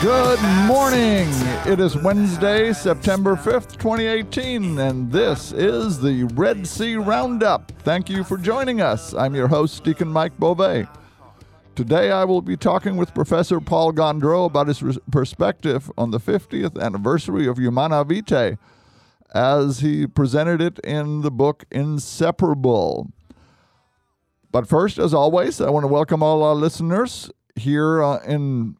Good morning. It is Wednesday, September 5th, 2018, and this is the Red Sea Roundup. Thank you for joining us. I'm your host, Deacon Mike Beauvais. Today I will be talking with Professor Paul Gondreau about his perspective on the 50th anniversary of Humanae Vitae as he presented it in the book Inseparable. But first, as always, I want to welcome all our listeners here uh, in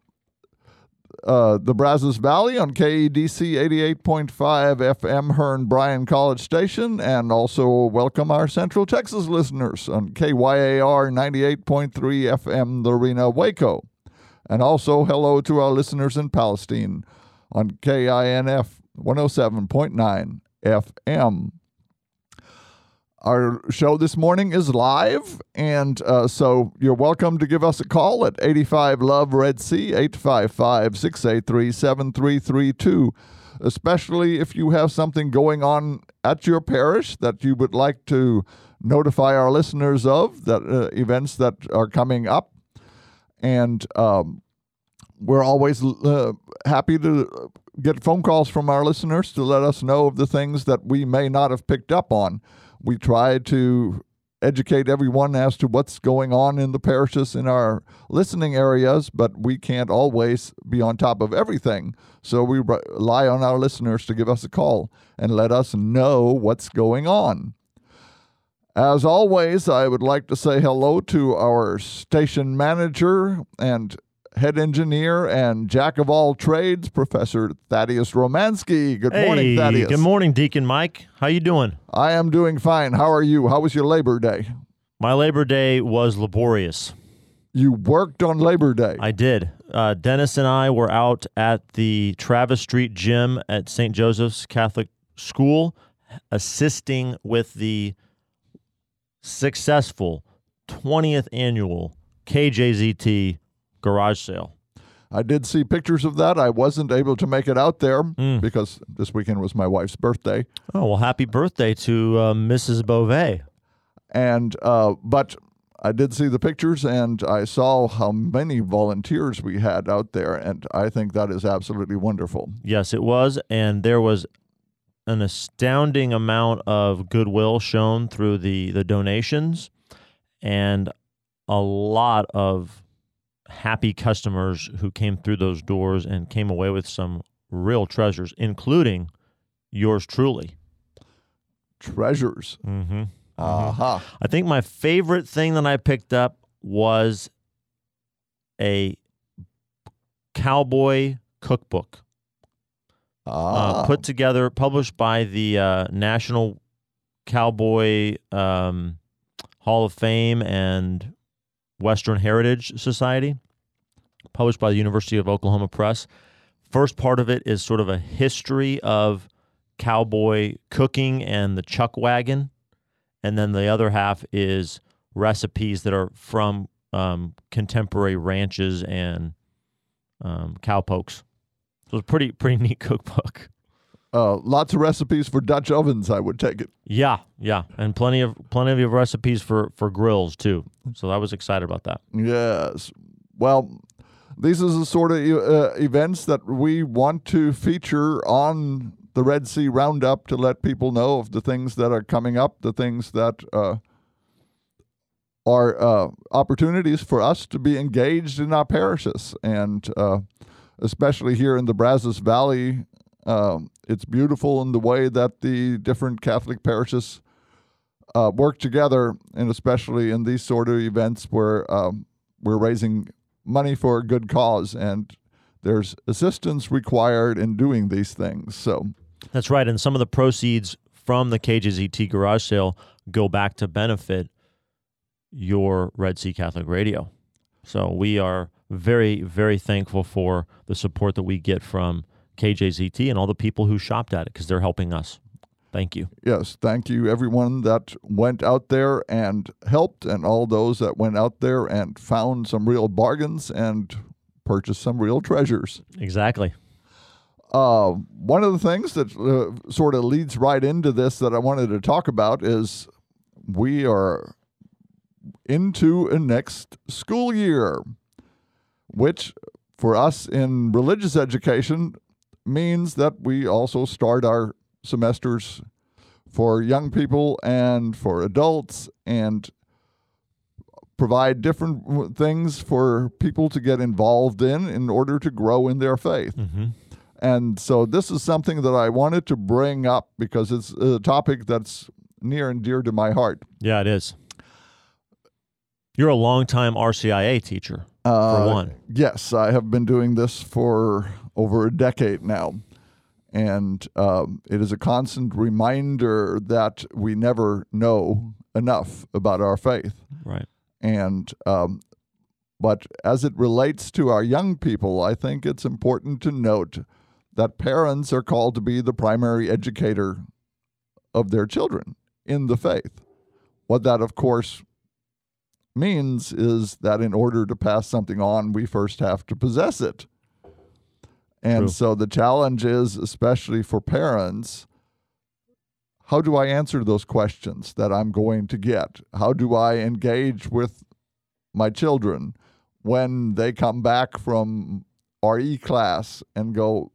uh, the Brazos Valley on KEDC 88.5 FM Hearne Bryan College Station, and also welcome our Central Texas listeners on KYAR 98.3 FM The Arena Waco. And also hello to our listeners in Palestine on KINF 107.9 FM. Our show this morning is live, and uh, so you're welcome to give us a call at 85 Love Red Sea, 855 683 7332, especially if you have something going on at your parish that you would like to notify our listeners of, that uh, events that are coming up. And um, we're always uh, happy to get phone calls from our listeners to let us know of the things that we may not have picked up on we try to educate everyone as to what's going on in the parishes in our listening areas, but we can't always be on top of everything. So we rely on our listeners to give us a call and let us know what's going on. As always, I would like to say hello to our station manager and head engineer and jack of all trades, Professor Thaddeus Romansky. Good hey, morning, Thaddeus. Good morning, Deacon Mike. How are you doing? I am doing fine. How are you? How was your Labor Day? My Labor Day was laborious. You worked on Labor Day. I did. Uh, Dennis and I were out at the Travis Street Gym at St. Joseph's Catholic School, assisting with the successful 20th annual KJZT garage sale. I did see pictures of that. I wasn't able to make it out there mm. because this weekend was my wife's birthday. Oh well, happy birthday to uh, Mrs. Beauvais. And uh, but I did see the pictures and I saw how many volunteers we had out there, and I think that is absolutely wonderful. Yes, it was, and there was an astounding amount of goodwill shown through the the donations, and a lot of happy customers who came through those doors and came away with some real treasures, including yours truly. Treasures. Mm-hmm. Uh-huh. I think my favorite thing that I picked up was a cowboy cookbook. Ah. Uh, put together, published by the uh, National Cowboy um, Hall of Fame and Western Heritage Society, published by the University of Oklahoma Press. First part of it is sort of a history of cowboy cooking and the chuck wagon. And then the other half is recipes that are from um, contemporary ranches and um, cowpokes. So it's a pretty, pretty neat cookbook. Uh, lots of recipes for Dutch ovens, I would take it. Yeah, yeah, and plenty of plenty of recipes for for grills too. So I was excited about that. Yes. Well, these are the sort of uh, events that we want to feature on the Red Sea Roundup to let people know of the things that are coming up, the things that uh, are uh, opportunities for us to be engaged in our parishes, and uh, especially here in the Brazos Valley um, it's beautiful in the way that the different Catholic parishes uh, work together, and especially in these sort of events where um, we're raising money for a good cause, and there's assistance required in doing these things. So that's right, and some of the proceeds from the KJZT garage sale go back to benefit your Red Sea Catholic Radio. So we are very, very thankful for the support that we get from KJZT and all the people who shopped at it because they're helping us. Thank you. Yes, thank you, everyone that went out there and helped, and all those that went out there and found some real bargains and purchased some real treasures. Exactly. Uh, one of the things that uh, sort of leads right into this that I wanted to talk about is we are into a next school year, which for us in religious education means that we also start our semesters for young people and for adults and provide different things for people to get involved in in order to grow in their faith. Mm-hmm. And so this is something that I wanted to bring up because it's a topic that's near and dear to my heart. Yeah, it is. You're a longtime RCIA teacher, Uh, for one. Yes, I have been doing this for over a decade now. And um, it is a constant reminder that we never know enough about our faith. Right. And um, but as it relates to our young people, I think it's important to note that parents are called to be the primary educator of their children in the faith. What that, of course, means is that in order to pass something on, we first have to possess it. And True. so the challenge is, especially for parents, how do I answer those questions that I'm going to get? How do I engage with my children when they come back from RE class and go,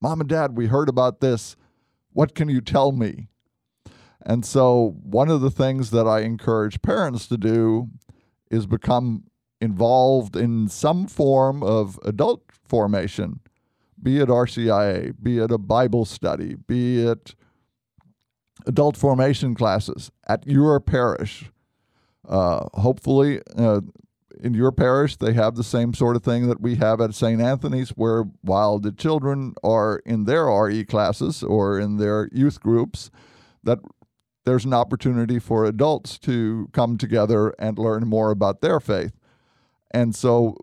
Mom and Dad, we heard about this. What can you tell me? And so, one of the things that I encourage parents to do is become involved in some form of adult formation, be it RCIA, be it a Bible study, be it adult formation classes at your parish. Uh, hopefully, uh, in your parish, they have the same sort of thing that we have at St. Anthony's, where while the children are in their RE classes or in their youth groups, that there's an opportunity for adults to come together and learn more about their faith. And so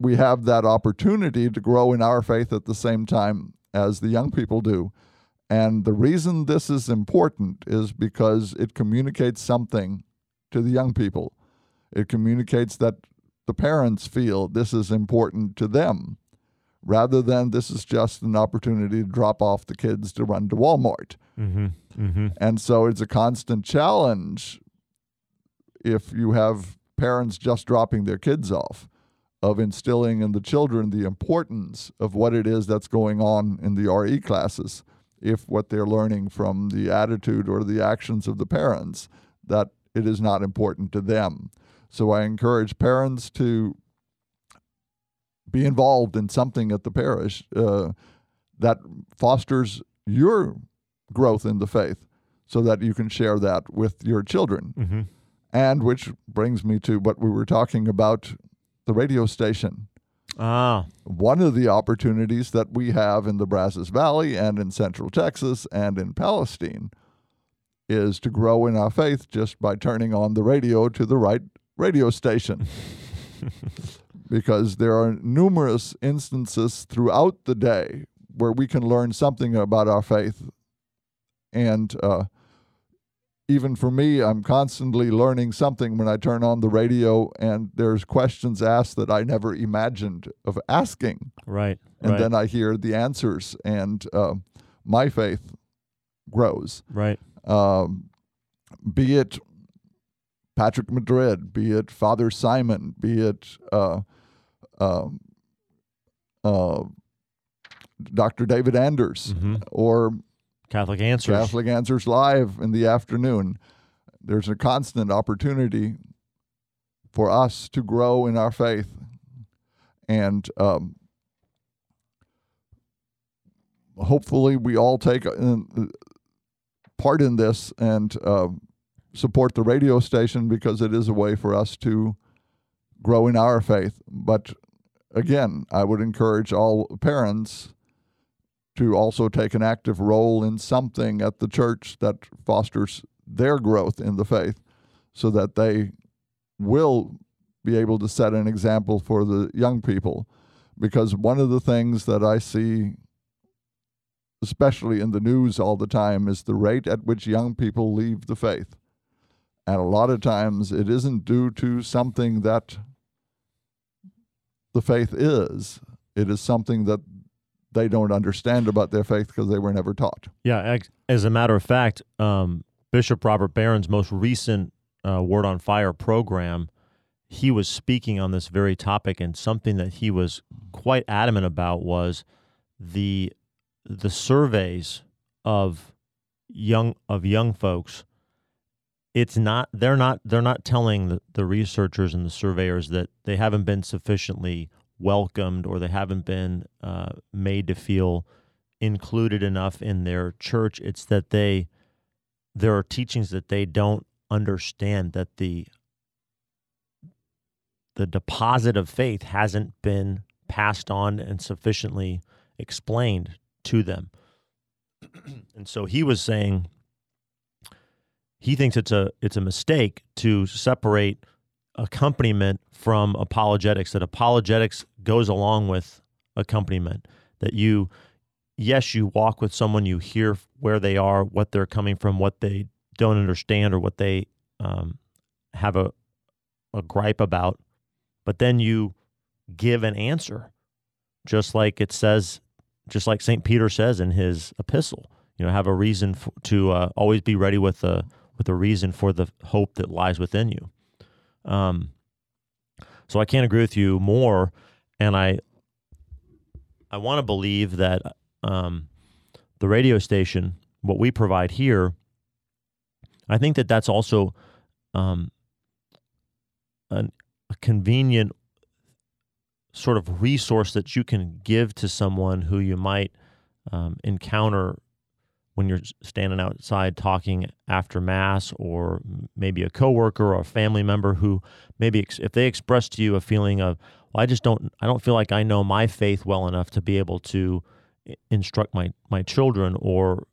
we have that opportunity to grow in our faith at the same time as the young people do. And the reason this is important is because it communicates something to the young people. It communicates that the parents feel this is important to them rather than this is just an opportunity to drop off the kids to run to Walmart. Mm-hmm. Mm-hmm. And so it's a constant challenge if you have parents just dropping their kids off of instilling in the children the importance of what it is that's going on in the RE classes if what they're learning from the attitude or the actions of the parents that it is not important to them. So I encourage parents to be involved in something at the parish uh, that fosters your growth in the faith so that you can share that with your children. Mm-hmm. And which brings me to what we were talking about the radio station. Ah, One of the opportunities that we have in the Brazos Valley and in Central Texas and in Palestine is to grow in our faith just by turning on the radio to the right radio station. because there are numerous instances throughout the day where we can learn something about our faith. And uh, even for me, I'm constantly learning something when I turn on the radio and there's questions asked that I never imagined of asking. right. And right. then I hear the answers, and uh, my faith grows. right. Um, be it Patrick Madrid, be it Father Simon, be it uh, um, uh, Dr. David Anders, Mm-hmm. or Catholic Answers. Catholic Answers Live in the afternoon. There's a constant opportunity for us to grow in our faith. And um, hopefully, we all take uh, part in this and uh, support the radio station because it is a way for us to grow in our faith. But again, I would encourage all parents to also take an active role in something at the church that fosters their growth in the faith so that they will be able to set an example for the young people because one of the things that I see, especially in the news all the time, is the rate at which young people leave the faith. And a lot of times it isn't due to something that the faith is, it is something that they don't understand about their faith because they were never taught. Yeah, as a matter of fact, um, Bishop Robert Barron's most recent uh, Word on Fire program, he was speaking on this very topic, and something that he was quite adamant about was the the surveys of young of young folks. It's not they're not they're not telling the, the researchers and the surveyors that they haven't been sufficiently welcomed or they haven't been uh, made to feel included enough in their church. It's that they there are teachings that they don't understand that the the deposit of faith hasn't been passed on and sufficiently explained to them. and so he was saying he thinks it's a it's a mistake to separate accompaniment from apologetics that apologetics goes along with accompaniment that you yes you walk with someone you hear where they are what they're coming from what they don't understand or what they um, have a, a gripe about but then you give an answer just like it says just like st peter says in his epistle you know have a reason to uh, always be ready with a with a reason for the hope that lies within you um, so I can't agree with you more, and I I want to believe that um, the radio station, what we provide here, I think that that's also um, an, a convenient sort of resource that you can give to someone who you might um, encounter when you're standing outside talking after mass or maybe a coworker or a family member who maybe ex- if they express to you a feeling of well, I just don't I don't feel like I know my faith well enough to be able to instruct my my children or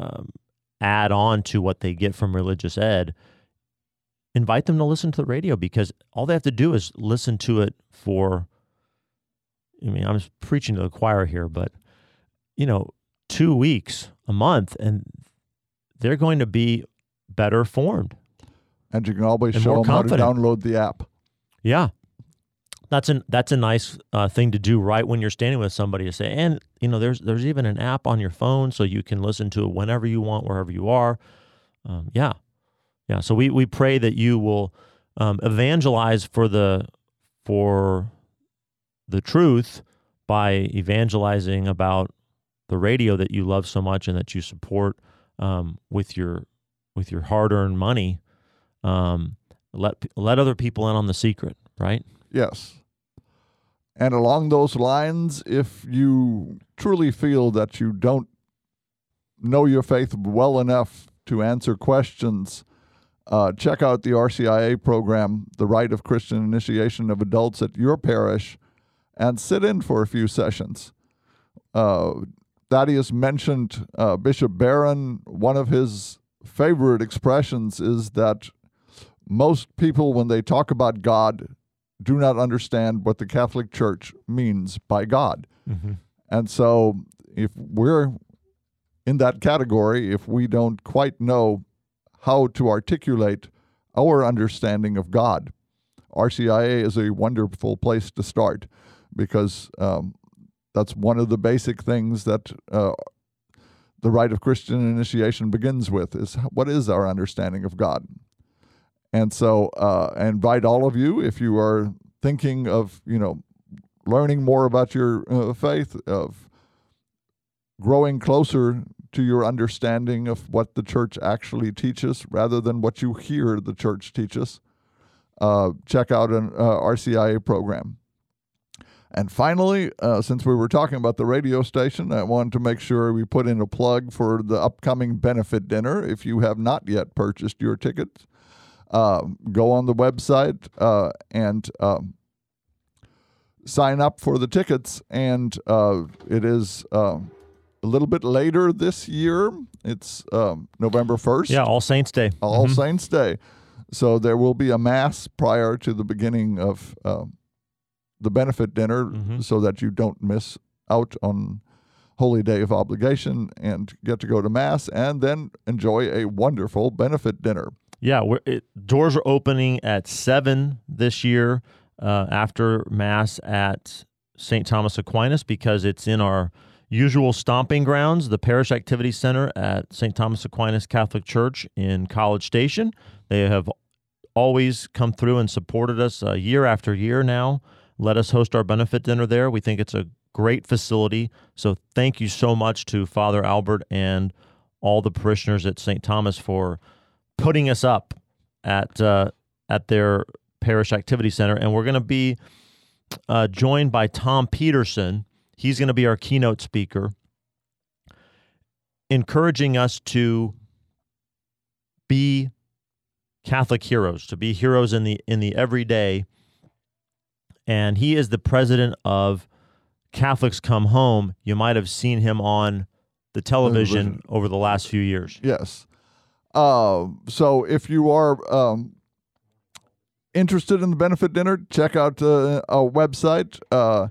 um, add on to what they get from religious ed invite them to listen to the radio because all they have to do is listen to it for I mean I'm preaching to the choir here but you know 2 weeks a month, and they're going to be better formed. And you can always show them confident. how to download the app. Yeah, that's an that's a nice uh, thing to do right when you're standing with somebody to say, and you know, there's there's even an app on your phone so you can listen to it whenever you want, wherever you are. Um, yeah, yeah. So we we pray that you will um, evangelize for the for the truth by evangelizing about the radio that you love so much and that you support um, with your with your hard-earned money. Um, let let other people in on the secret, right? Yes. And along those lines, if you truly feel that you don't know your faith well enough to answer questions, uh, check out the RCIA program, the Rite of Christian Initiation of Adults at your parish, and sit in for a few sessions. Uh, Thaddeus mentioned uh, Bishop Barron. One of his favorite expressions is that most people, when they talk about God, do not understand what the Catholic Church means by God. Mm-hmm. And so, if we're in that category, if we don't quite know how to articulate our understanding of God, RCIA is a wonderful place to start because um, that's one of the basic things that uh, the rite of Christian initiation begins with is what is our understanding of God? And so uh, I invite all of you, if you are thinking of, you know, learning more about your uh, faith, of growing closer to your understanding of what the church actually teaches rather than what you hear the church teaches, uh, check out an uh, RCIA program. And finally, uh, since we were talking about the radio station, I wanted to make sure we put in a plug for the upcoming benefit dinner. If you have not yet purchased your tickets, uh, go on the website uh, and um, sign up for the tickets. And uh, it is um, a little bit later this year. It's um, November 1st. Yeah, All Saints Day. All mm-hmm. Saints Day. So there will be a mass prior to the beginning of the benefit dinner Mhm. so that you don't miss out on holy day of obligation and get to go to mass and then enjoy a wonderful benefit dinner. Yeah, we're, it, doors are opening at seven this year uh, after mass at St. Thomas Aquinas because it's in our usual stomping grounds, the Parish Activity Center at St. Thomas Aquinas Catholic Church in College Station. They have always come through and supported us uh, year after year now. Let us host our benefit dinner there. We think it's a great facility. So thank you so much to Father Albert and all the parishioners at St. Thomas for putting us up at uh, at their parish activity center, and we're going to be uh, joined by Tom Peterson. He's going to be our keynote speaker, encouraging us to be Catholic heroes, to be heroes in the in the everyday. And he is the president of Catholics Come Home. You might have seen him on the television Television. over the last few years. Yes. Uh, so if you are um, interested in the benefit dinner, check out uh, our website. Uh,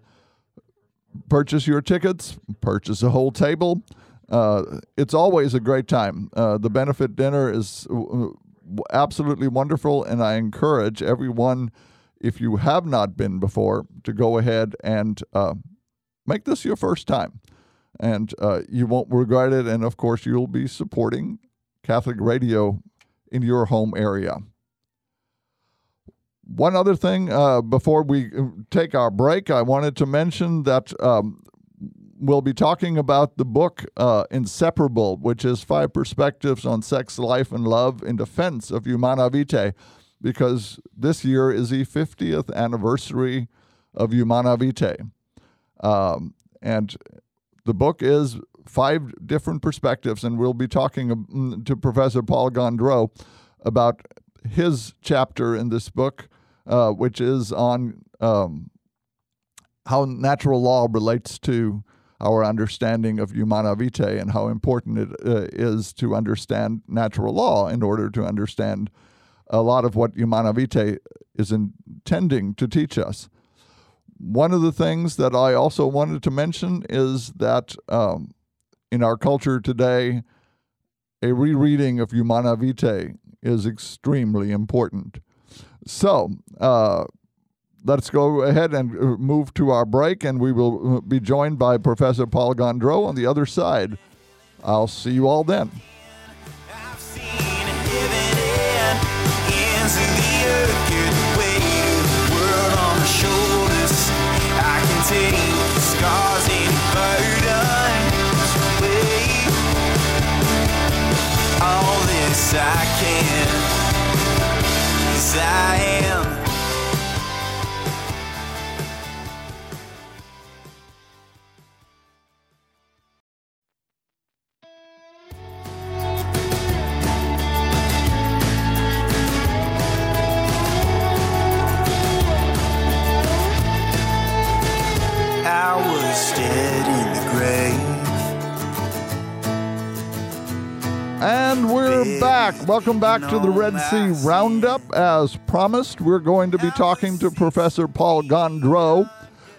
purchase your tickets. Purchase a whole table. Uh, it's always a great time. Uh, the benefit dinner is absolutely wonderful, and I encourage everyone, if you have not been before, to go ahead and uh, make this your first time. And uh, you won't regret it. And of course, you'll be supporting Catholic radio in your home area. One other thing uh, before we uh, take our break, I wanted to mention that um, we'll be talking about the book uh, Inseparable, which is five perspectives on sex, life, and love in defense of Humanae Vitae, because this year is the 50th anniversary of Humanae Vitae. Um, and the book is five different perspectives, and we'll be talking um, to Professor Paul Gondreau about his chapter in this book, uh, which is on um, how natural law relates to our understanding of humanae vitae and how important it uh, is to understand natural law in order to understand a lot of what humanae vitae is intending to teach us. One of the things that I also wanted to mention is that um, in our culture today, a rereading of Humanae Vitae is extremely important. So, uh, let's go ahead and uh, move to our break, and we will uh, be joined by Professor Paul Gondreau on the other side. I'll see you all then. I can, 'cause I am. And we're back. Welcome back to the Red Sea Roundup. As promised, we're going to be talking to Professor Paul Gondreau,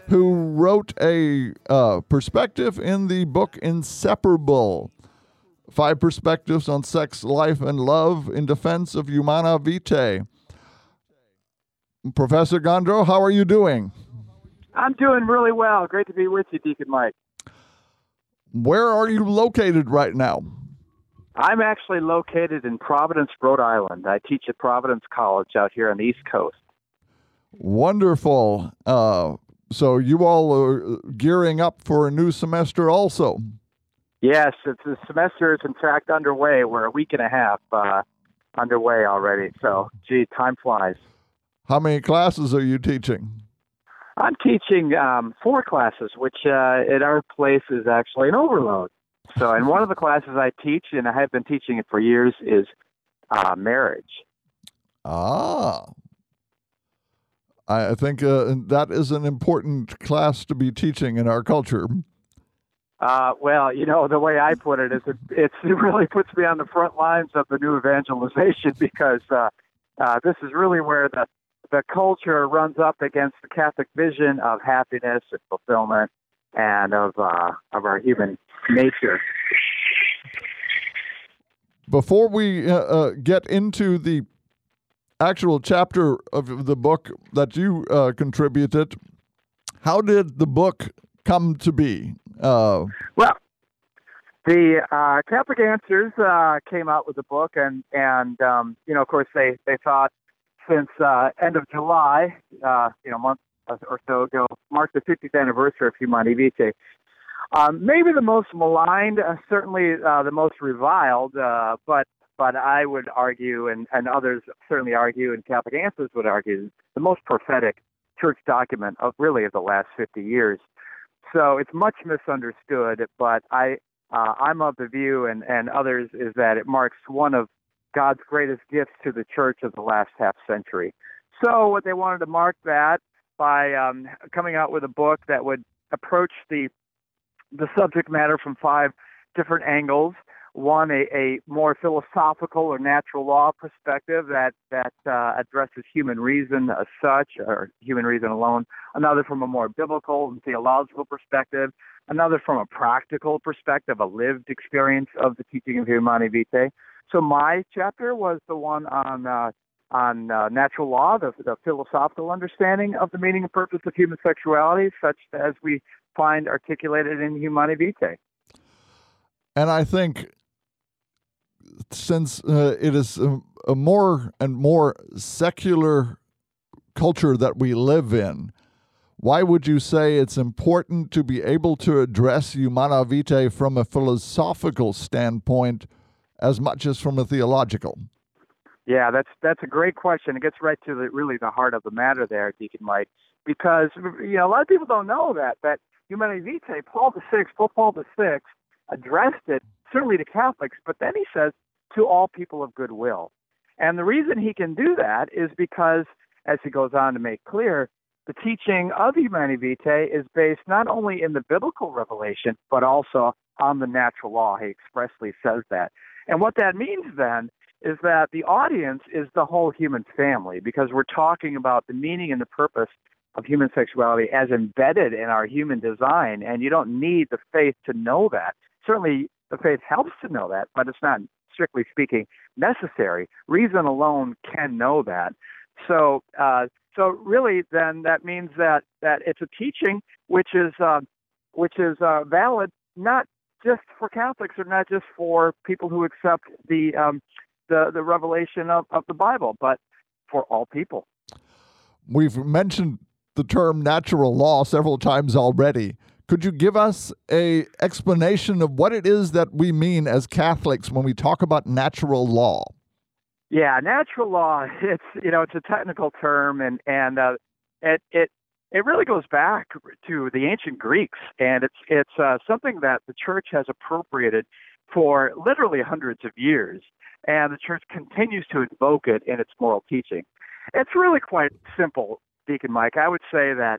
who wrote a uh, perspective in the book Inseparable Five Perspectives on Sex, Life, and Love in Defense of Humanae Vitae. Professor Gondreau, how are you doing? I'm doing really well. Great to be with you, Deacon Mike. Where are you located right now? I'm actually located in Providence, Rhode Island. I teach at Providence College out here on the East Coast. Wonderful. Uh, so you all are gearing up for a new semester also. Yes, it's, the semester is in fact underway. We're a week and a half uh, underway already. So, gee, time flies. How many classes are you teaching? I'm teaching um, four classes, which uh, at our place is actually an overload. So, and one of the classes I teach, and I have been teaching it for years, is uh, marriage. Ah. I think uh, that is an important class to be teaching in our culture. Uh, well, you know, the way I put it is it, it's, it really puts me on the front lines of the new evangelization because uh, uh, this is really where the the culture runs up against the Catholic vision of happiness and fulfillment and of uh, of our human nature. Before we uh, uh, get into the actual chapter of the book that you uh, contributed, how did the book come to be? Uh, Well, the uh, Catholic Answers uh, came out with a book, and and um, you know, of course, they they thought since uh, end of July, uh, you know, month or so ago, marked the 50th anniversary of Humani Vitae. Um, maybe the most maligned, uh, certainly uh, the most reviled, uh, but but I would argue, and, and others certainly argue, and Catholic Answers would argue, the most prophetic church document of really of the last 50 years. So it's much misunderstood, but I uh, I'm of the view, and and others, is that it marks one of God's greatest gifts to the church of the last half century. So what they wanted to mark that by um, coming out with a book that would approach the the subject matter from five different angles. One, a, a more philosophical or natural law perspective that that uh, addresses human reason as such, or human reason alone. Another from a more biblical and theological perspective. Another from a practical perspective, a lived experience of the teaching of Humani Vitae. So my chapter was the one on uh, on uh, natural law, the, the philosophical understanding of the meaning and purpose of human sexuality, such as we find articulated in Humani Vitae. and I think since uh, it is a, a more and more secular culture that we live in, why would you say it's important to be able to address Humanae Vitae from a philosophical standpoint as much as from a theological? Yeah, that's that's a great question. It gets right to the really the heart of the matter there, Deacon Mike, because you know a lot of people don't know that that Humani Vitae, Paul the Sixth, Pope Paul the Sixth, addressed it certainly to Catholics, but then he says to all people of goodwill, and the reason he can do that is because, as he goes on to make clear, the teaching of Humani Vitae is based not only in the biblical revelation but also on the natural law. He expressly says that, and what that means then is that the audience is the whole human family because we're talking about the meaning and the purpose of human sexuality as embedded in our human design. And you don't need the faith to know that. Certainly, the faith helps to know that, but it's not, strictly speaking, necessary. Reason alone can know that. So, uh, so really, then that means that that it's a teaching which is uh, which is uh, valid not just for Catholics or not just for people who accept the um, the, the revelation of, of the Bible, but for all people. We've mentioned the term natural law several times already. Could you give us a explanation of what it is that we mean as Catholics when we talk about natural law? Yeah, natural law. It's you know it's a technical term, and and uh, it it it really goes back to the ancient Greeks, and it's it's uh, something that the church has appropriated for literally hundreds of years, and the church continues to invoke it in its moral teaching. It's really quite simple, Deacon Mike. I would say that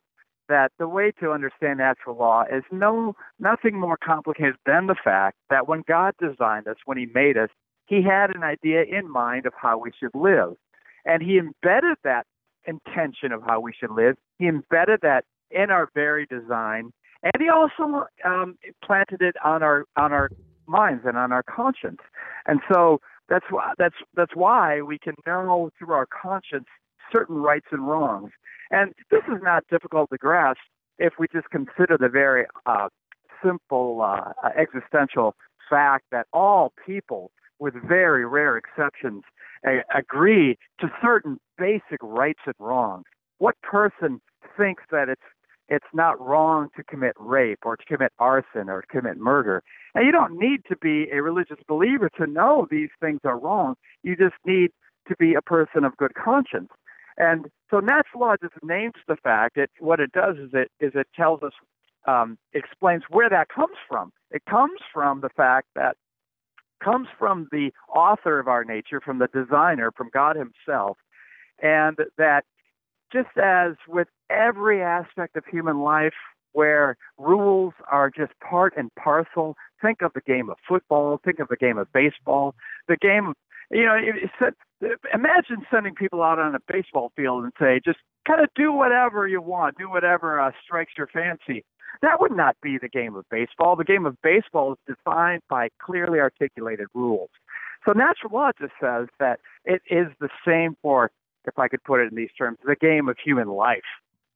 that the way to understand natural law is no nothing more complicated than the fact that when God designed us, when He made us, He had an idea in mind of how we should live, and He embedded that intention of how we should live. He embedded that in our very design, and He also um, planted it on our on our minds and on our conscience. And so that's why that's that's why we can know through our conscience certain rights and wrongs. And this is not difficult to grasp if we just consider the very uh, simple uh, existential fact that all people, with very rare exceptions, a- agree to certain basic rights and wrongs. What person thinks that it's it's not wrong to commit rape or to commit arson or to commit murder? And you don't need to be a religious believer to know these things are wrong. You just need to be a person of good conscience. And so natural law just names the fact. It what it does is it is it tells us um, explains where that comes from. It comes from the fact that comes from the author of our nature, from the designer, from God Himself, and that just as with every aspect of human life where rules are just part and parcel, think of the game of football, think of the game of baseball, the game of, you know, imagine sending people out on a baseball field and say, just kind of do whatever you want, do whatever uh, strikes your fancy. That would not be the game of baseball. The game of baseball is defined by clearly articulated rules. So natural law just says that it is the same for, if I could put it in these terms, the game of human life,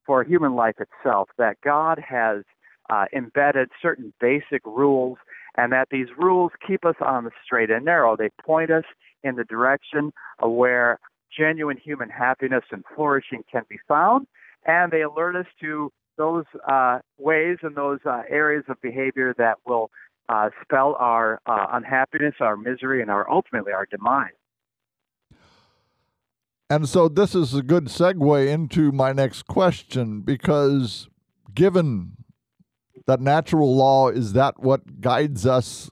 for human life itself, that God has uh, embedded certain basic rules and that these rules keep us on the straight and narrow. They point us in the direction where genuine human happiness and flourishing can be found, and they alert us to those uh, ways and those uh, areas of behavior that will uh, spell our uh, unhappiness, our misery, and our ultimately our demise. And so this is a good segue into my next question because given that natural law is that what guides us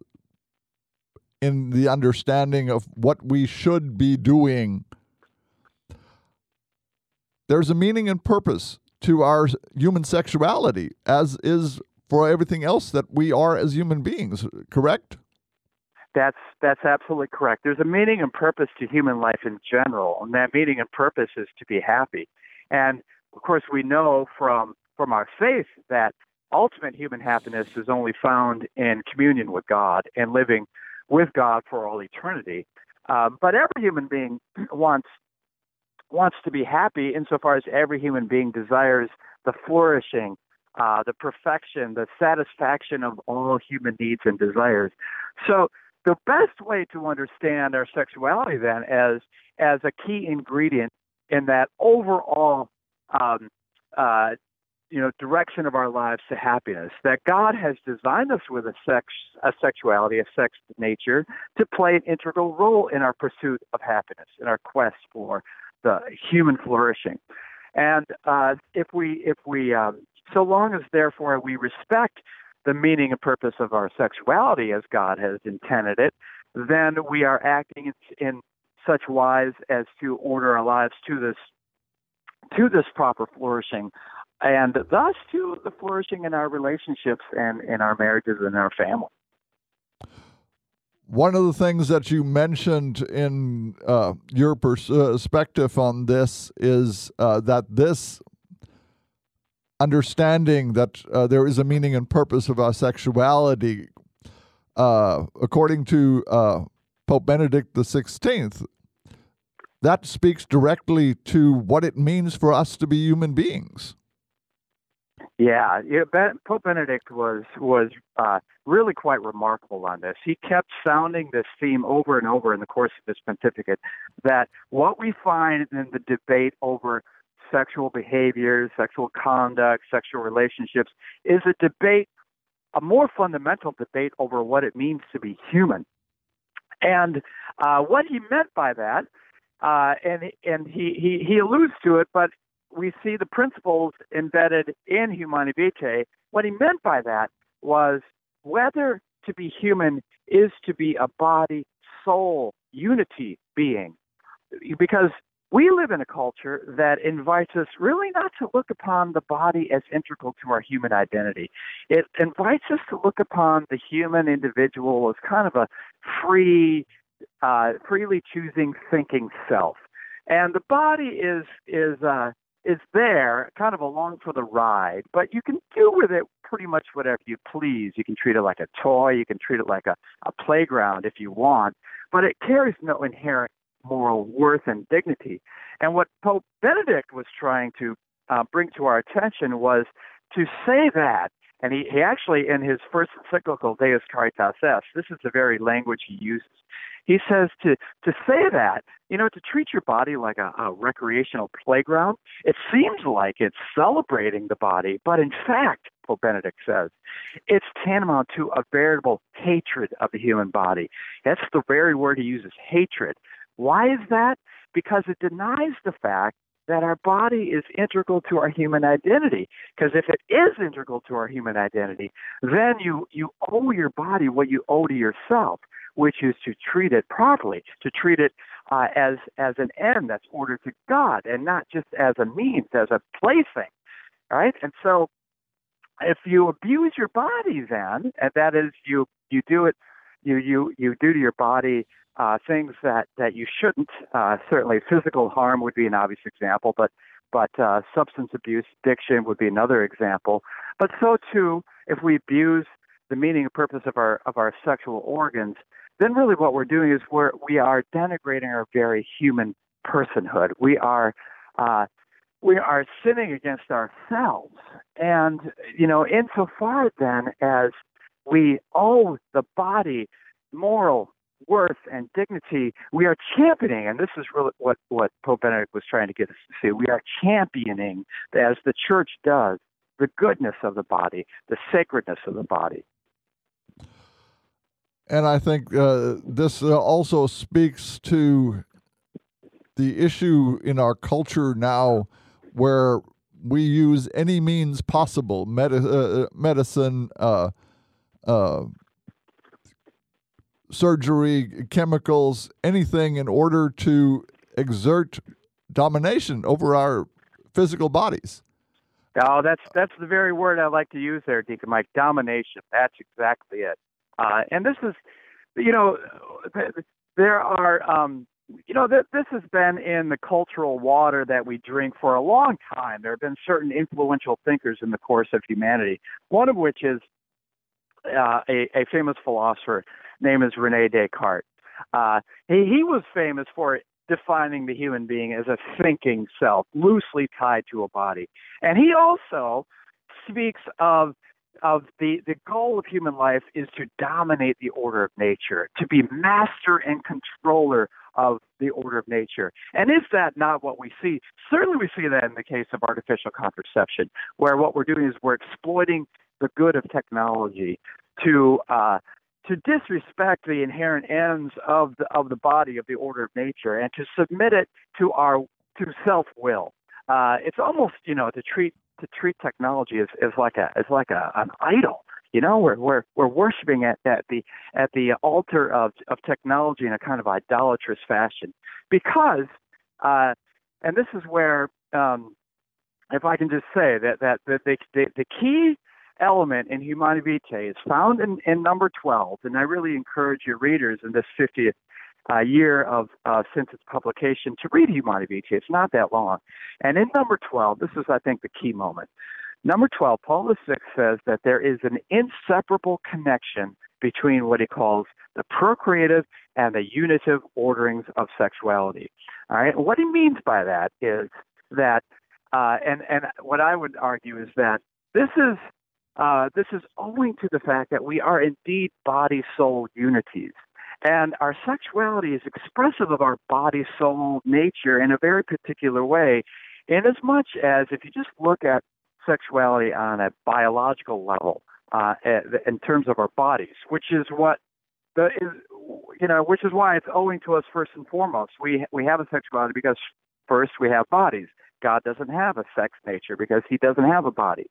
in the understanding of what we should be doing there's a meaning and purpose to our human sexuality as is for everything else that we are as human beings correct that's that's absolutely correct there's a meaning and purpose to human life in general and that meaning and purpose is to be happy and of course we know from from our faith that ultimate human happiness is only found in communion with God and living with God for all eternity. Um, but every human being wants wants to be happy insofar as every human being desires the flourishing, uh, the perfection, the satisfaction of all human needs and desires. So the best way to understand our sexuality then as as a key ingredient in that overall um, uh, you know direction of our lives to happiness that god has designed us with a sex a sexuality a sex nature to play an integral role in our pursuit of happiness in our quest for the human flourishing. And uh, if we if we um, so long as therefore we respect the meaning and purpose of our sexuality as god has intended it then we are acting in, such wise as to order our lives to this to this proper flourishing and thus to the flourishing in our relationships and in our marriages and our family. One of the things that you mentioned in uh, your perspective on this is uh, that this understanding that uh, there is a meaning and purpose of our sexuality, uh, according to uh, Pope Benedict XVI, that speaks directly to what it means for us to be human beings. Yeah, yeah ben, Pope Benedict was was uh, really quite remarkable on this. He kept sounding this theme over and over in the course of his pontificate that what we find in the debate over sexual behaviors, sexual conduct, sexual relationships is a debate, a more fundamental debate over what it means to be human. And uh, what he meant by that, uh, and and he, he he alludes to it, but we see the principles embedded in Humanae Vitae. What he meant by that was whether to be human is to be a body, soul, unity being. Because we live in a culture that invites us really not to look upon the body as integral to our human identity. It invites us to look upon the human individual as kind of a free, uh, freely choosing, thinking self. And the body is is uh, is there kind of along for the ride, but you can do with it pretty much whatever you please. You can treat it like a toy, you can treat it like a, a playground if you want, but it carries no inherent moral worth and dignity. And what Pope Benedict was trying to uh, bring to our attention was to say that, and he, he actually, in his first encyclical, Deus Caritas Est, this is the very language he uses. He says to, to say that, you know, to treat your body like a, a recreational playground, it seems like it's celebrating the body, but in fact, Pope Benedict says, it's tantamount to a veritable hatred of the human body. That's the very word he uses, hatred. Why is that? Because it denies the fact that our body is integral to our human identity. Because if it is integral to our human identity, then you, you owe your body what you owe to yourself which is to treat it properly, to treat it uh, as as an end that's ordered to God, and not just as a means, as a plaything. Right, and so if you abuse your body, then and that is you you do it, you you you do to your body uh, things that, that you shouldn't. Uh, certainly, physical harm would be an obvious example, but but uh, substance abuse, addiction would be another example. But so too, if we abuse the meaning and purpose of our of our sexual organs, then really what we're doing is we're we are denigrating our very human personhood. We are uh, we are sinning against ourselves, and you know, insofar then as we owe the body moral worth and dignity, we are championing, and this is really what, what Pope Benedict was trying to get us to see. We are championing, as the church does, the goodness of the body, the sacredness of the body. And I think uh, this uh, also speaks to the issue in our culture now where we use any means possible med- uh, medicine, uh, uh, surgery, chemicals, anything in order to exert domination over our physical bodies. Oh, that's that's the very word I like to use there, Deacon Mike. Domination. That's exactly it. Uh, and this is, you know, there are, um, you know, th- this has been in the cultural water that we drink for a long time. There have been certain influential thinkers in the course of humanity. One of which is uh, a, a famous philosopher name is Rene Descartes. Uh, he, he was famous for defining the human being as a thinking self, loosely tied to a body. And he also speaks of of the, the goal of human life is to dominate the order of nature, to be master and controller of the order of nature. And is that not what we see? Certainly, we see that in the case of artificial contraception, where what we're doing is we're exploiting the good of technology to uh, to disrespect the inherent ends of the of the body of the order of nature and to submit it to our to self will. Uh, it's almost you know to treat to treat technology as, as like a as like a an idol. You know, we're we're we're worshiping at, at the at the altar of of technology in a kind of idolatrous fashion because, uh, and this is where, um, if I can just say that that, that the, the the key element in Humanae Vitae is found in, in number 12, and I really encourage your readers in this 50th uh, year of uh, since its publication to read Humanae Vitae. It's not that long. And in number 12, this is, I think, the key moment. Number 12, Paul VI says that there is an inseparable connection between what he calls the procreative and the unitive orderings of sexuality. All right, what he means by that is that, uh, and and what I would argue is that this is uh, this is owing to the fact that we are indeed body soul unities. And our sexuality is expressive of our body soul nature in a very particular way, in as much as if you just look at sexuality on a biological level, uh, in terms of our bodies, which is what the is, you know, which is why it's owing to us first and foremost. We we have a sexuality because first we have bodies. God doesn't have a sex nature because He doesn't have a body.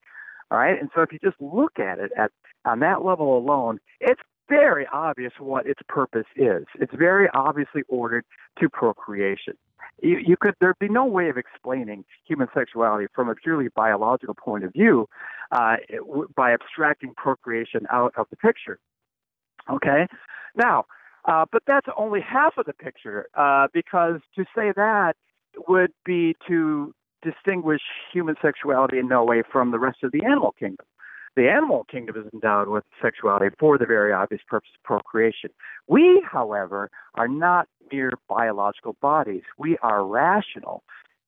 All right, and so if you just look at it at on that level alone, it's very obvious what its purpose is. It's very obviously ordered to procreation. You, you could there'd be no way of explaining human sexuality from a purely biological point of view uh, by abstracting procreation out of the picture. Okay, now, uh, but that's only half of the picture uh, because to say that would be to distinguish human sexuality in no way from the rest of the animal kingdom. The animal kingdom is endowed with sexuality for the very obvious purpose of procreation. We, however, are not mere biological bodies. We are rational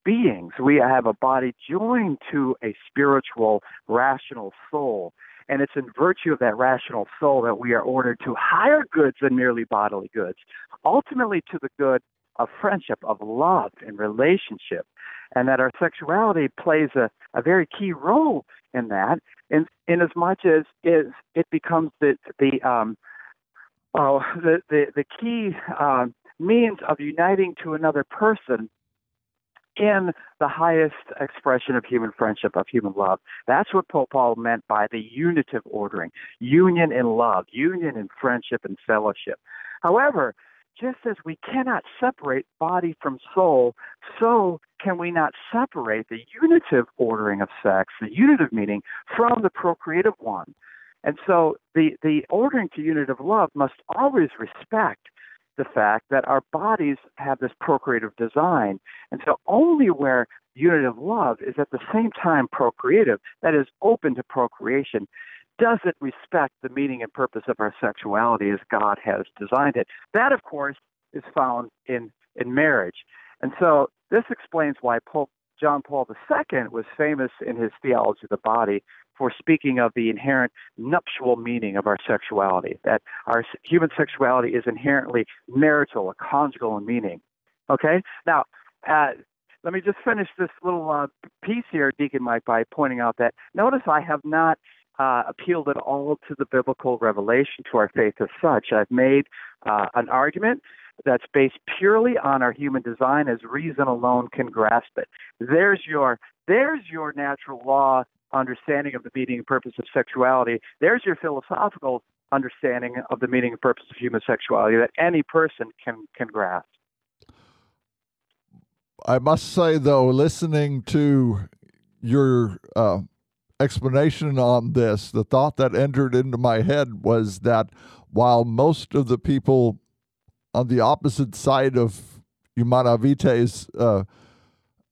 beings. We have a body joined to a spiritual, rational soul. And it's in virtue of that rational soul that we are ordered to higher goods than merely bodily goods, ultimately to the good of friendship, of love, and relationship and that our sexuality plays a, a very key role in that, in, in as much as is it becomes the the um, oh, the, the the key uh, means of uniting to another person in the highest expression of human friendship, of human love. That's what Pope Paul meant by the unitive ordering union in love, union in friendship and fellowship. However, just as we cannot separate body from soul, so can we not separate the unitive ordering of sex, the unitive meaning, from the procreative one. And so the, the ordering to unitive love must always respect the fact that our bodies have this procreative design. And so only where unitive love is at the same time procreative, that is open to procreation, does it respect the meaning and purpose of our sexuality as God has designed it. That, of course, is found in, in marriage. And so this explains why Pope John Paul II was famous in his theology of the body for speaking of the inherent nuptial meaning of our sexuality, that our human sexuality is inherently marital or conjugal in meaning. Okay? Now, uh, let me just finish this little uh, piece here, Deacon Mike, by pointing out that notice I have not uh, appealed at all to the biblical revelation to our faith as such. I've made uh, an argument that's based purely on our human design as reason alone can grasp it. There's your there's your natural law understanding of the meaning and purpose of sexuality. There's your philosophical understanding of the meaning and purpose of human sexuality that any person can can grasp. I must say, though, listening to your uh, explanation on this, the thought that entered into my head was that while most of the people on the opposite side of Humanae Vitae's uh,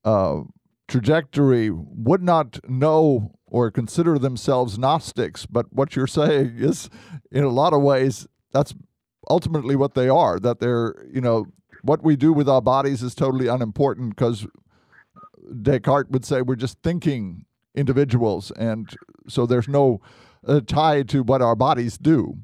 uh, trajectory would not know or consider themselves Gnostics, but what you're saying is, in a lot of ways, that's ultimately what they are. That they're, you know, what we do with our bodies is totally unimportant because Descartes would say we're just thinking individuals, and so there's no uh, tie to what our bodies do.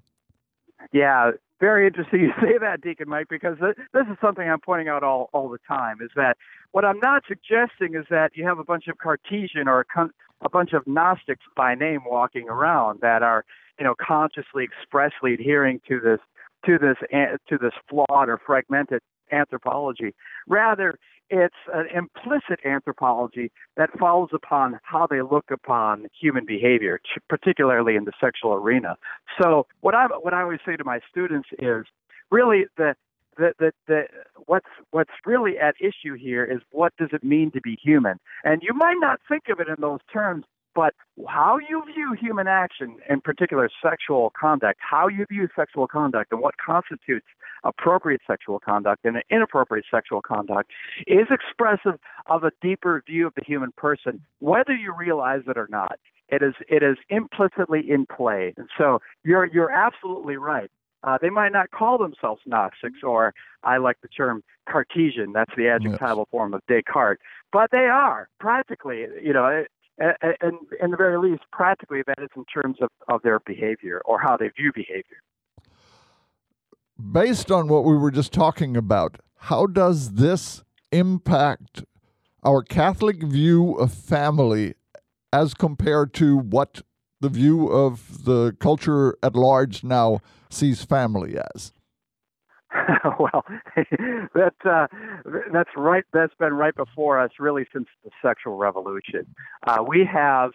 Yeah, very interesting you say that, Deacon Mike, because this is something I'm pointing out all, all the time. Is that what I'm not suggesting is that you have a bunch of Cartesian or a, a bunch of Gnostics by name walking around that are, you know, consciously, expressly adhering to this to this eh, to this flawed or fragmented anthropology. Rather, it's an implicit anthropology that follows upon how they look upon human behavior, particularly in the sexual arena. So, what I what I always say to my students is, really the the, the, the what's what's really at issue here is what does it mean to be human? And you might not think of it in those terms, but how you view human action, in particular sexual conduct, how you view sexual conduct and what constitutes appropriate sexual conduct and inappropriate sexual conduct is expressive of a deeper view of the human person, whether you realize it or not. It is it is implicitly in play. And so you're you're absolutely right. Uh, they might not call themselves Gnostics, or I like the term Cartesian. That's the adjectival yes. form of Descartes. But they are practically, you know, and in the very least, practically, that is in terms of, of their behavior or how they view behavior. Based on what we were just talking about, how does this impact our Catholic view of family as compared to what the view of the culture at large now sees family as? well, that uh, that's right. That's been right before us, really, since the sexual revolution. Uh, we have.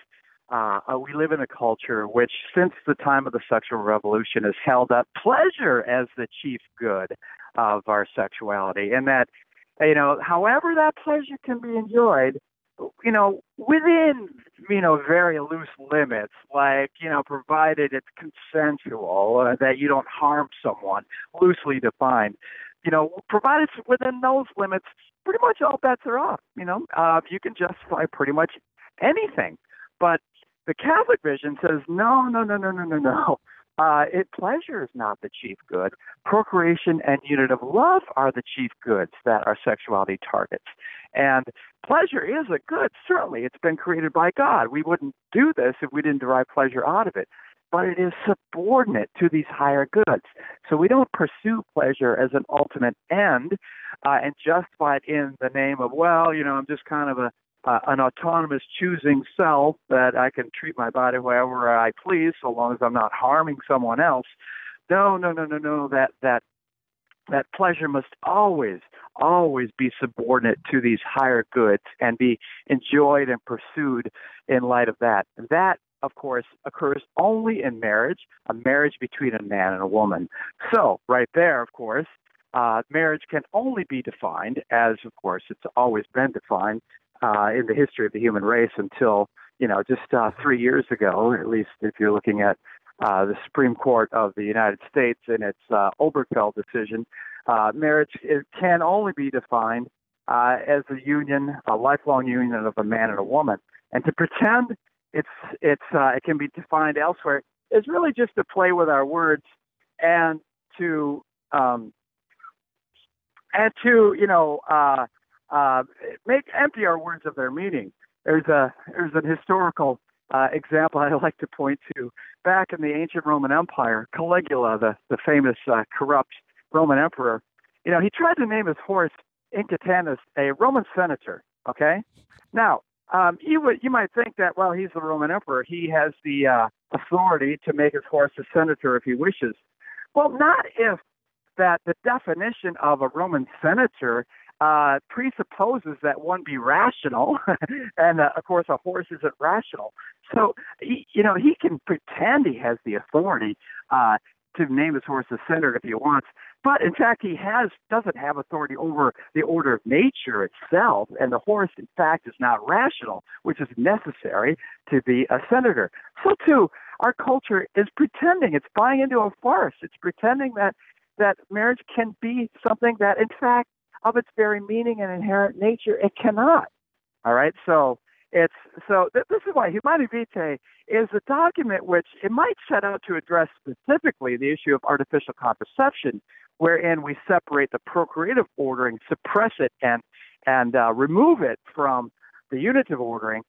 Uh, uh, we live in a culture which, since the time of the sexual revolution, has held up pleasure as the chief good of our sexuality, and that, you know, however that pleasure can be enjoyed, you know, within, you know, very loose limits, like, you know, provided it's consensual, uh, that you don't harm someone, loosely defined, you know, provided within those limits, pretty much all bets are off. You know, uh, you can justify pretty much anything. But the Catholic vision says, no, no, no, no, no, no, no. Uh, it pleasure is not the chief good. Procreation and unitive love are the chief goods that our sexuality targets. And pleasure is a good, certainly. It's been created by God. We wouldn't do this if we didn't derive pleasure out of it. But it is subordinate to these higher goods. So we don't pursue pleasure as an ultimate end uh, and justify it in the name of, well, you know, I'm just kind of a uh, an autonomous choosing self that I can treat my body however I please, so long as I'm not harming someone else. No, no, no, no, no. That that that pleasure must always, always be subordinate to these higher goods and be enjoyed and pursued in light of that. That, of course, occurs only in marriage, a marriage between a man and a woman. So, right there, of course, uh, marriage can only be defined as, of course, it's always been defined uh, in the history of the human race until, you know, just uh, three years ago, at least if you're looking at uh, the Supreme Court of the United States in its uh, Obergefell decision, uh, marriage it can only be defined uh, as a union, a lifelong union of a man and a woman. And to pretend it's it's uh, it can be defined elsewhere is really just to play with our words and to um, and to you know uh, uh, make empty our words of their meaning. There's a there's an historical uh, example I like to point to. Back in the ancient Roman Empire, Caligula, the the famous uh, corrupt Roman emperor, you know, he tried to name his horse Incitatus a Roman senator. Okay, now um, you would you might think that well he's the Roman emperor, he has the uh, authority to make his horse a senator if he wishes. Well, not if that the definition of a Roman senator uh, presupposes that one be rational, and uh, of course a horse isn't rational. So he, you know, he can pretend he has the authority uh, to name his horse a senator if he wants, but in fact he has doesn't have authority over the order of nature itself, and the horse in fact is not rational, which is necessary to be a senator. So too, our culture is pretending it's buying into a farce. It's pretending that that marriage can be something that in fact of its very meaning and inherent nature, it cannot. All right, so it's so th- this is why Humanae Vitae is a document which it might set out to address specifically the issue of artificial contraception, wherein we separate the procreative ordering, suppress it, and and uh, remove it from the unitive ordering,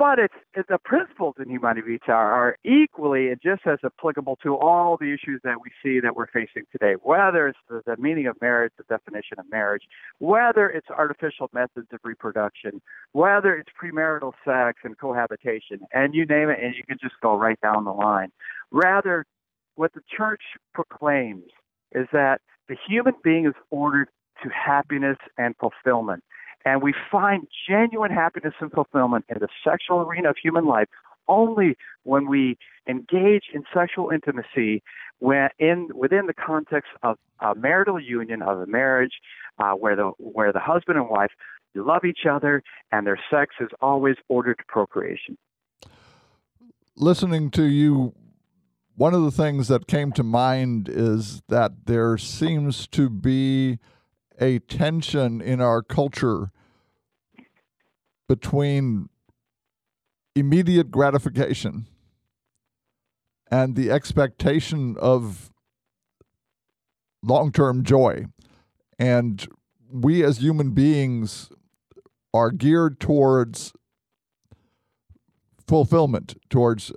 but it's, the principles in Humanae Vitae are equally and just as applicable to all the issues that we see that we're facing today, whether it's the, the meaning of marriage, the definition of marriage, whether it's artificial methods of reproduction, whether it's premarital sex and cohabitation, and you name it, and you can just go right down the line. Rather, what the church proclaims is that the human being is ordered to happiness and fulfillment. And we find genuine happiness and fulfillment in the sexual arena of human life only when we engage in sexual intimacy in within the context of a marital union of a marriage uh, where the where the husband and wife love each other and their sex is always ordered to procreation. Listening to you, one of the things that came to mind is that there seems to be a tension in our culture between immediate gratification and the expectation of long term joy. And we as human beings are geared towards fulfillment, towards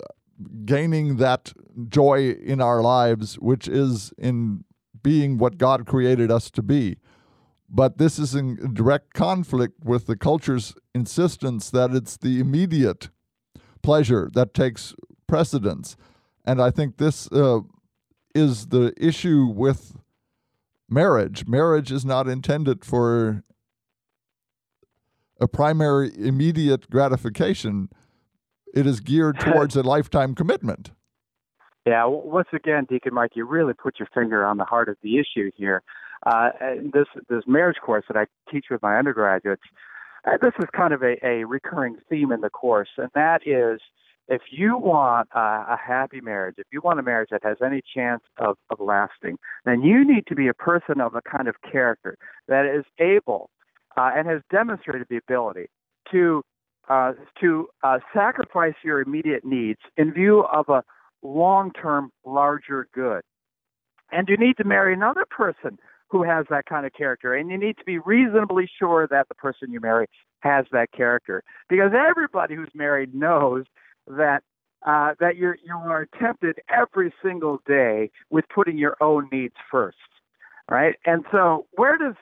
gaining that joy in our lives, which is in being what God created us to be. But this is in direct conflict with the culture's insistence that it's the immediate pleasure that takes precedence. And I think this uh, is the issue with marriage. Marriage is not intended for a primary immediate gratification, it is geared towards a lifetime commitment. Yeah, once again, Deacon Mike, you really put your finger on the heart of the issue here. Uh, this this marriage course that I teach with my undergraduates, uh, this is kind of a, a recurring theme in the course, and that is if you want a, a happy marriage, if you want a marriage that has any chance of, of lasting, then you need to be a person of a kind of character that is able uh, and has demonstrated the ability to uh, to uh, sacrifice your immediate needs in view of a long-term, larger good. And you need to marry another person who has that kind of character. And you need to be reasonably sure that the person you marry has that character. Because everybody who's married knows that uh, that you're you are tempted every single day with putting your own needs first, right? And so, where does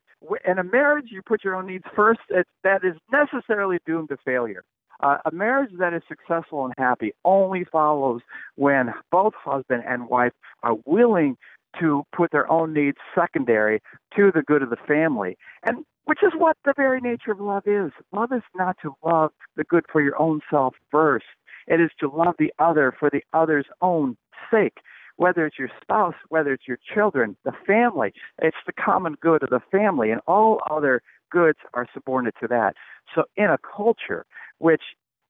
in a marriage you put your own needs first? It, that is necessarily doomed to failure. Uh, a marriage that is successful and happy only follows when both husband and wife are willing to put their own needs secondary to the good of the family. And which is what the very nature of love is. Love is not to love the good for your own self first. It is to love the other for the other's own sake. Whether it's your spouse, whether it's your children, the family, it's the common good of the family, and all other goods are subordinate to that. So, in a culture which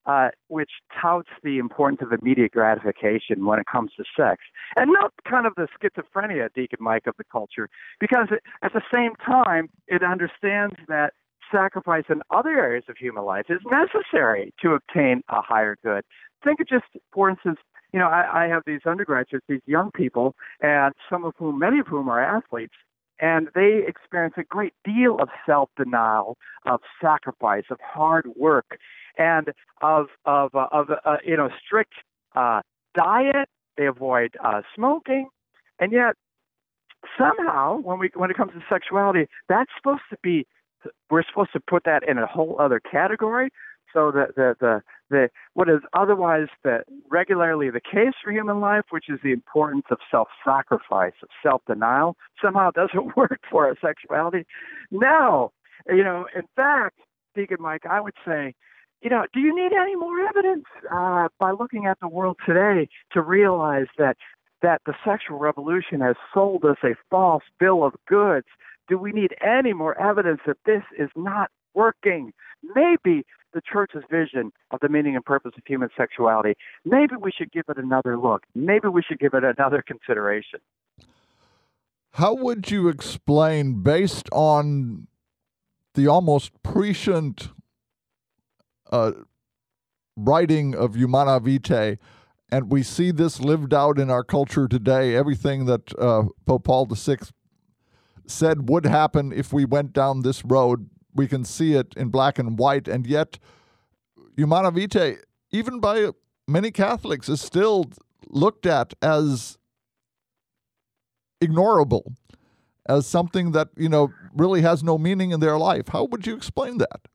uh, which touts the importance of immediate gratification when it comes to sex, and not kind of the schizophrenia, Deacon Mike, of the culture, because it, at the same time it understands that sacrifice in other areas of human life is necessary to obtain a higher good. Think of just, for instance, you know, I, I have these undergraduates, these young people, and some of whom, many of whom are athletes, and they experience a great deal of self denial, of sacrifice, of hard work, and of of uh, of uh, you know strict uh, diet. They avoid uh, smoking, and yet somehow when we when it comes to sexuality, that's supposed to be we're supposed to put that in a whole other category. So the the the, the what is otherwise the regularly the case for human life, which is the importance of self-sacrifice, of self-denial, somehow doesn't work for our sexuality. No, you know, in fact, Deacon Mike, I would say, you know, do you need any more evidence uh, by looking at the world today to realize that that the sexual revolution has sold us a false bill of goods? Do we need any more evidence that this is not working? Maybe the church's vision of the meaning and purpose of human sexuality, maybe we should give it another look. Maybe we should give it another consideration. How would you explain, based on the almost prescient uh, writing of Humanae Vitae, and we see this lived out in our culture today, everything that uh, Pope Paul VI said would happen if we went down this road we can see it in black and white, and yet Humanae Vitae, even by many Catholics, is still looked at as ignorable, as something that you know really has no meaning in their life. How would you explain that?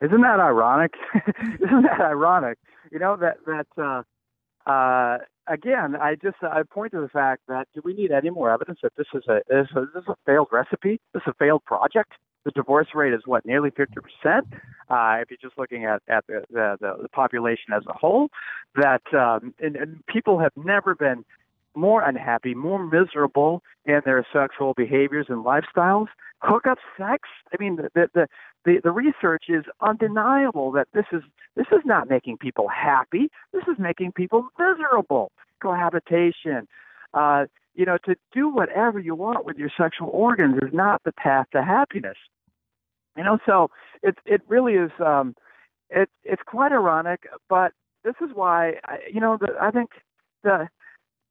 Isn't that ironic? Isn't that ironic? You know that that uh, uh, again, I just I point to the fact that do we need any more evidence that this is a this is a, this is a failed recipe? This is a failed project? The divorce rate is what nearly 50 percent. Uh, if you're just looking at at the the, the population as a whole, that um, and, and people have never been more unhappy, more miserable in their sexual behaviors and lifestyles. Hookup sex. I mean, the the the, the research is undeniable that this is this is not making people happy. This is making people miserable. Cohabitation. Uh, you know, to do whatever you want with your sexual organs is not the path to happiness. You know, so it it really is. Um, it it's quite ironic, but this is why I, you know the, I think the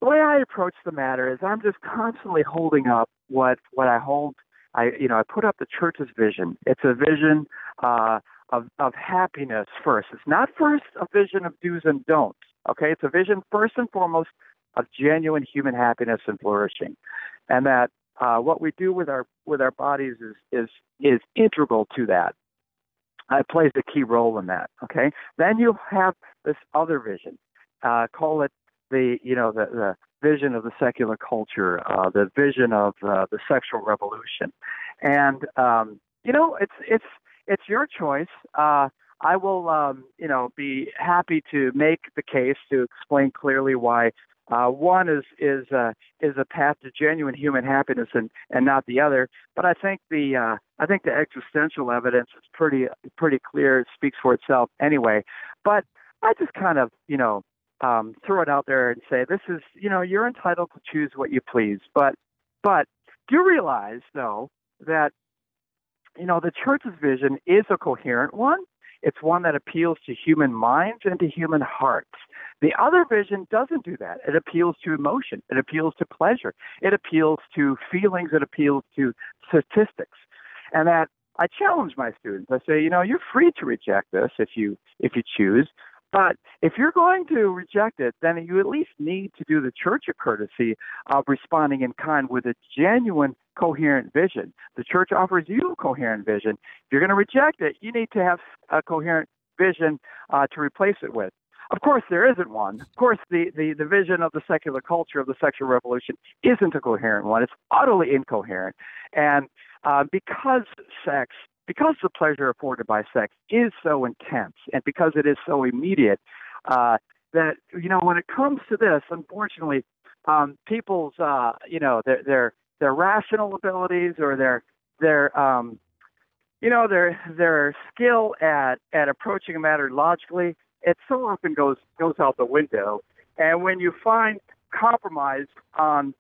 the way I approach the matter is I'm just constantly holding up what what I hold. I you know I put up the church's vision. It's a vision uh, of of happiness first. It's not first a vision of do's and don'ts. Okay, it's a vision first and foremost of genuine human happiness and flourishing, and that uh, what we do with our with our bodies is is is integral to that. It plays a key role in that. Okay. Then you have this other vision. Uh, call it the you know the, the vision of the secular culture, uh, the vision of uh, the sexual revolution, and um, you know it's it's it's your choice. Uh, I will um, you know be happy to make the case to explain clearly why uh, one is is uh, is a path to genuine human happiness, and and not the other. But I think the uh, I think the existential evidence is pretty pretty clear. It speaks for itself anyway. But I just kind of you know um, throw it out there and say this is you know you're entitled to choose what you please. But but do realize though that you know the church's vision is a coherent one. It's one that appeals to human minds and to human hearts. The other vision doesn't do that. It appeals to emotion. It appeals to pleasure. It appeals to feelings. It appeals to statistics. And that I challenge my students. I say, you know, you're free to reject this if you if you choose, but if you're going to reject it, then you at least need to do the church a courtesy of responding in kind with a genuine, coherent vision. The church offers you a coherent vision. If you're going to reject it, you need to have a coherent vision uh, to replace it with. Of course, there isn't one. Of course, the, the, the vision of the secular culture of the sexual revolution isn't a coherent one. It's utterly incoherent. And uh, because sex, because the pleasure afforded by sex is so intense and because it is so immediate, uh, that, you know, when it comes to this, unfortunately, um, people's, uh, you know, their, their, their rational abilities or their, their, um, you know, their, their skill at, at approaching a matter logically it so often goes goes out the window. And when you find compromise on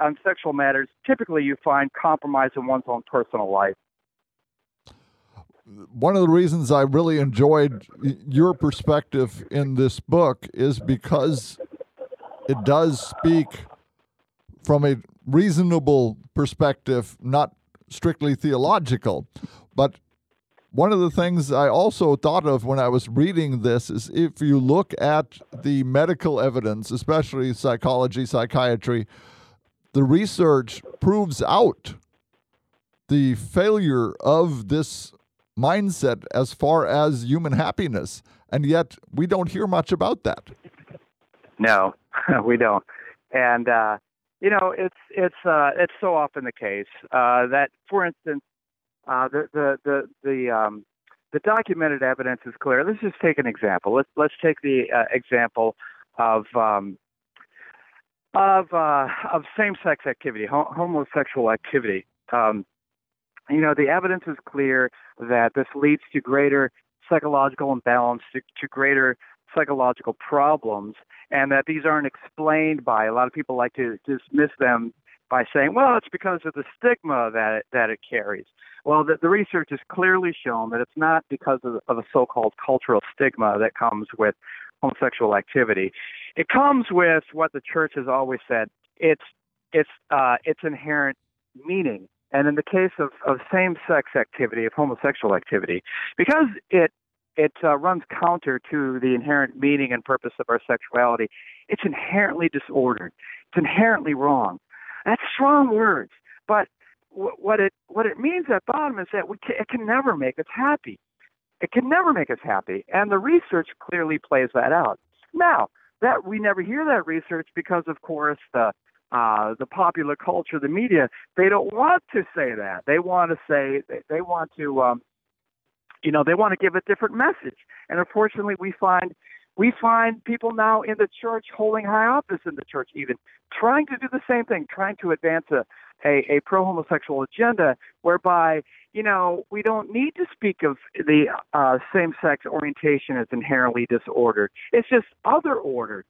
on sexual matters, typically you find compromise in one's own personal life. One of the reasons I really enjoyed your perspective in this book is because it does speak from a reasonable perspective, not strictly theological. But one of the things I also thought of when I was reading this is if you look at the medical evidence, especially psychology, psychiatry, the research proves out the failure of this mindset as far as human happiness. And yet we don't hear much about that. No, we don't. And uh, you know, it's it's uh, it's so often the case uh, that, for instance, uh, the the the the um, the documented evidence is clear. Let's just take an example. Let's let's take the uh, example of um, of uh, of same-sex activity, ho- homosexual activity. Um, you know, the evidence is clear that this leads to greater psychological imbalance, to, to greater psychological problems, and that these aren't explained by a lot of people like to dismiss them by saying, well, it's because of the stigma that it, that it carries. Well, the, the research has clearly shown that it's not because of, of a so-called cultural stigma that comes with homosexual activity. It comes with what the church has always said. It's it's uh, it's inherent meaning. And in the case of, of same-sex activity, of homosexual activity, because it it uh, runs counter to the inherent meaning and purpose of our sexuality. It's inherently disordered. It's inherently wrong. That's strong words, but w- what it what it means at bottom is that we it can never make us happy. It can never make us happy, and the research clearly plays that out. Now that we never hear that research because, of course, the uh, the popular culture, the media, they don't want to say that. They want to say they, they want to um, you know they want to give a different message. And unfortunately we find we find people now in the church holding high office in the church even trying to do the same thing trying to advance a a, a pro homosexual agenda whereby you know we don't need to speak of the uh, same sex orientation as inherently disordered. It's just other ordered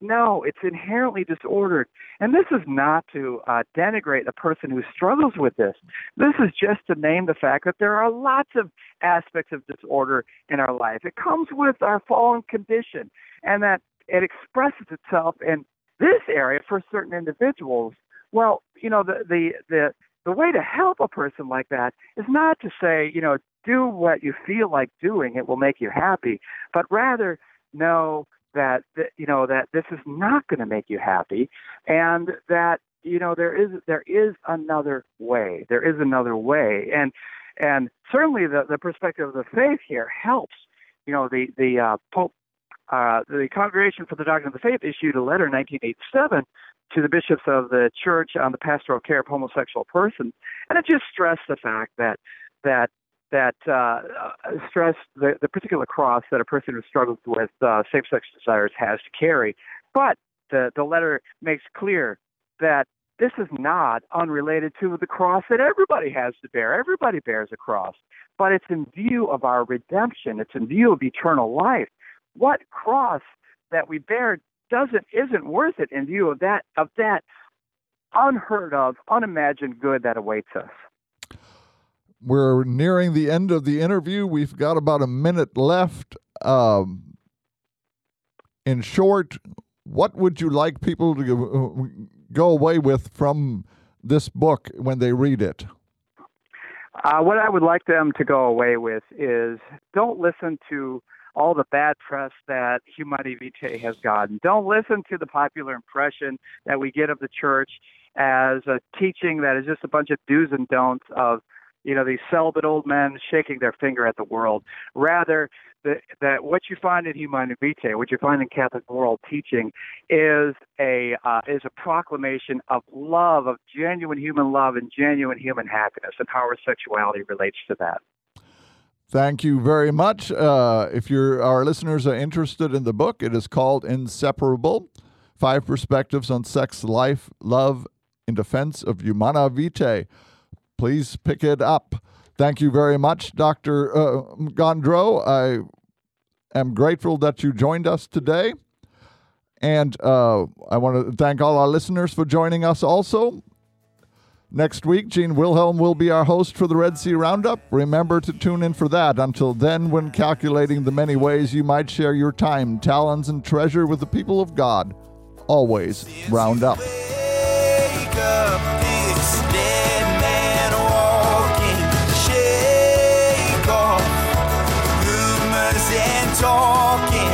no, it's inherently disordered. And this is not to uh, denigrate a person who struggles with this. This is just to name the fact that there are lots of aspects of disorder in our life. It comes with our fallen condition, and that it expresses itself in this area for certain individuals. Well, you know, the, the, the, the way to help a person like that is not to say, you know, do what you feel like doing, it will make you happy, but rather, no, that, you know that this is not going to make you happy, and that you know there is there is another way. There is another way, and and certainly the the perspective of the faith here helps. You know the the uh, Pope uh, the Congregation for the Doctrine of the Faith issued a letter in 1987 to the bishops of the church on the pastoral care of homosexual persons, and it just stressed the fact that that that uh, uh, the, the particular cross that a person who struggles with uh, same-sex desires has to carry. But the, the letter makes clear that this is not unrelated to the cross that everybody has to bear. Everybody bears a cross, but it's in view of our redemption. It's in view of eternal life. What cross that we bear doesn't isn't worth it in view of that of that unheard of, unimagined good that awaits us we're nearing the end of the interview. We've got about a minute left. Um, in short, what would you like people to go away with from this book when they read it? Uh, what I would like them to go away with is don't listen to all the bad press that Humanae Vitae has gotten. Don't listen to the popular impression that we get of the church as a teaching that is just a bunch of do's and don'ts of you know, these celibate old men shaking their finger at the world. Rather, that, that what you find in Humanae Vitae, what you find in Catholic moral teaching, is a uh, is a proclamation of love, of genuine human love and genuine human happiness, and how our sexuality relates to that. Thank you very much. Uh, if your our listeners are interested in the book, it is called Inseparable: Five Perspectives on Sex, Life, Love, in Defense of Humanae Vitae please pick it up. Thank you very much, Dr. Uh, Gondreau. I am grateful that you joined us today. And uh, I want to thank all our listeners for joining us also. Next week, Gene Wilhelm will be our host for the Red Sea Roundup. Remember to tune in for that. Until then, when calculating the many ways you might share your time, talents, and treasure with the people of God, always round up. Talking.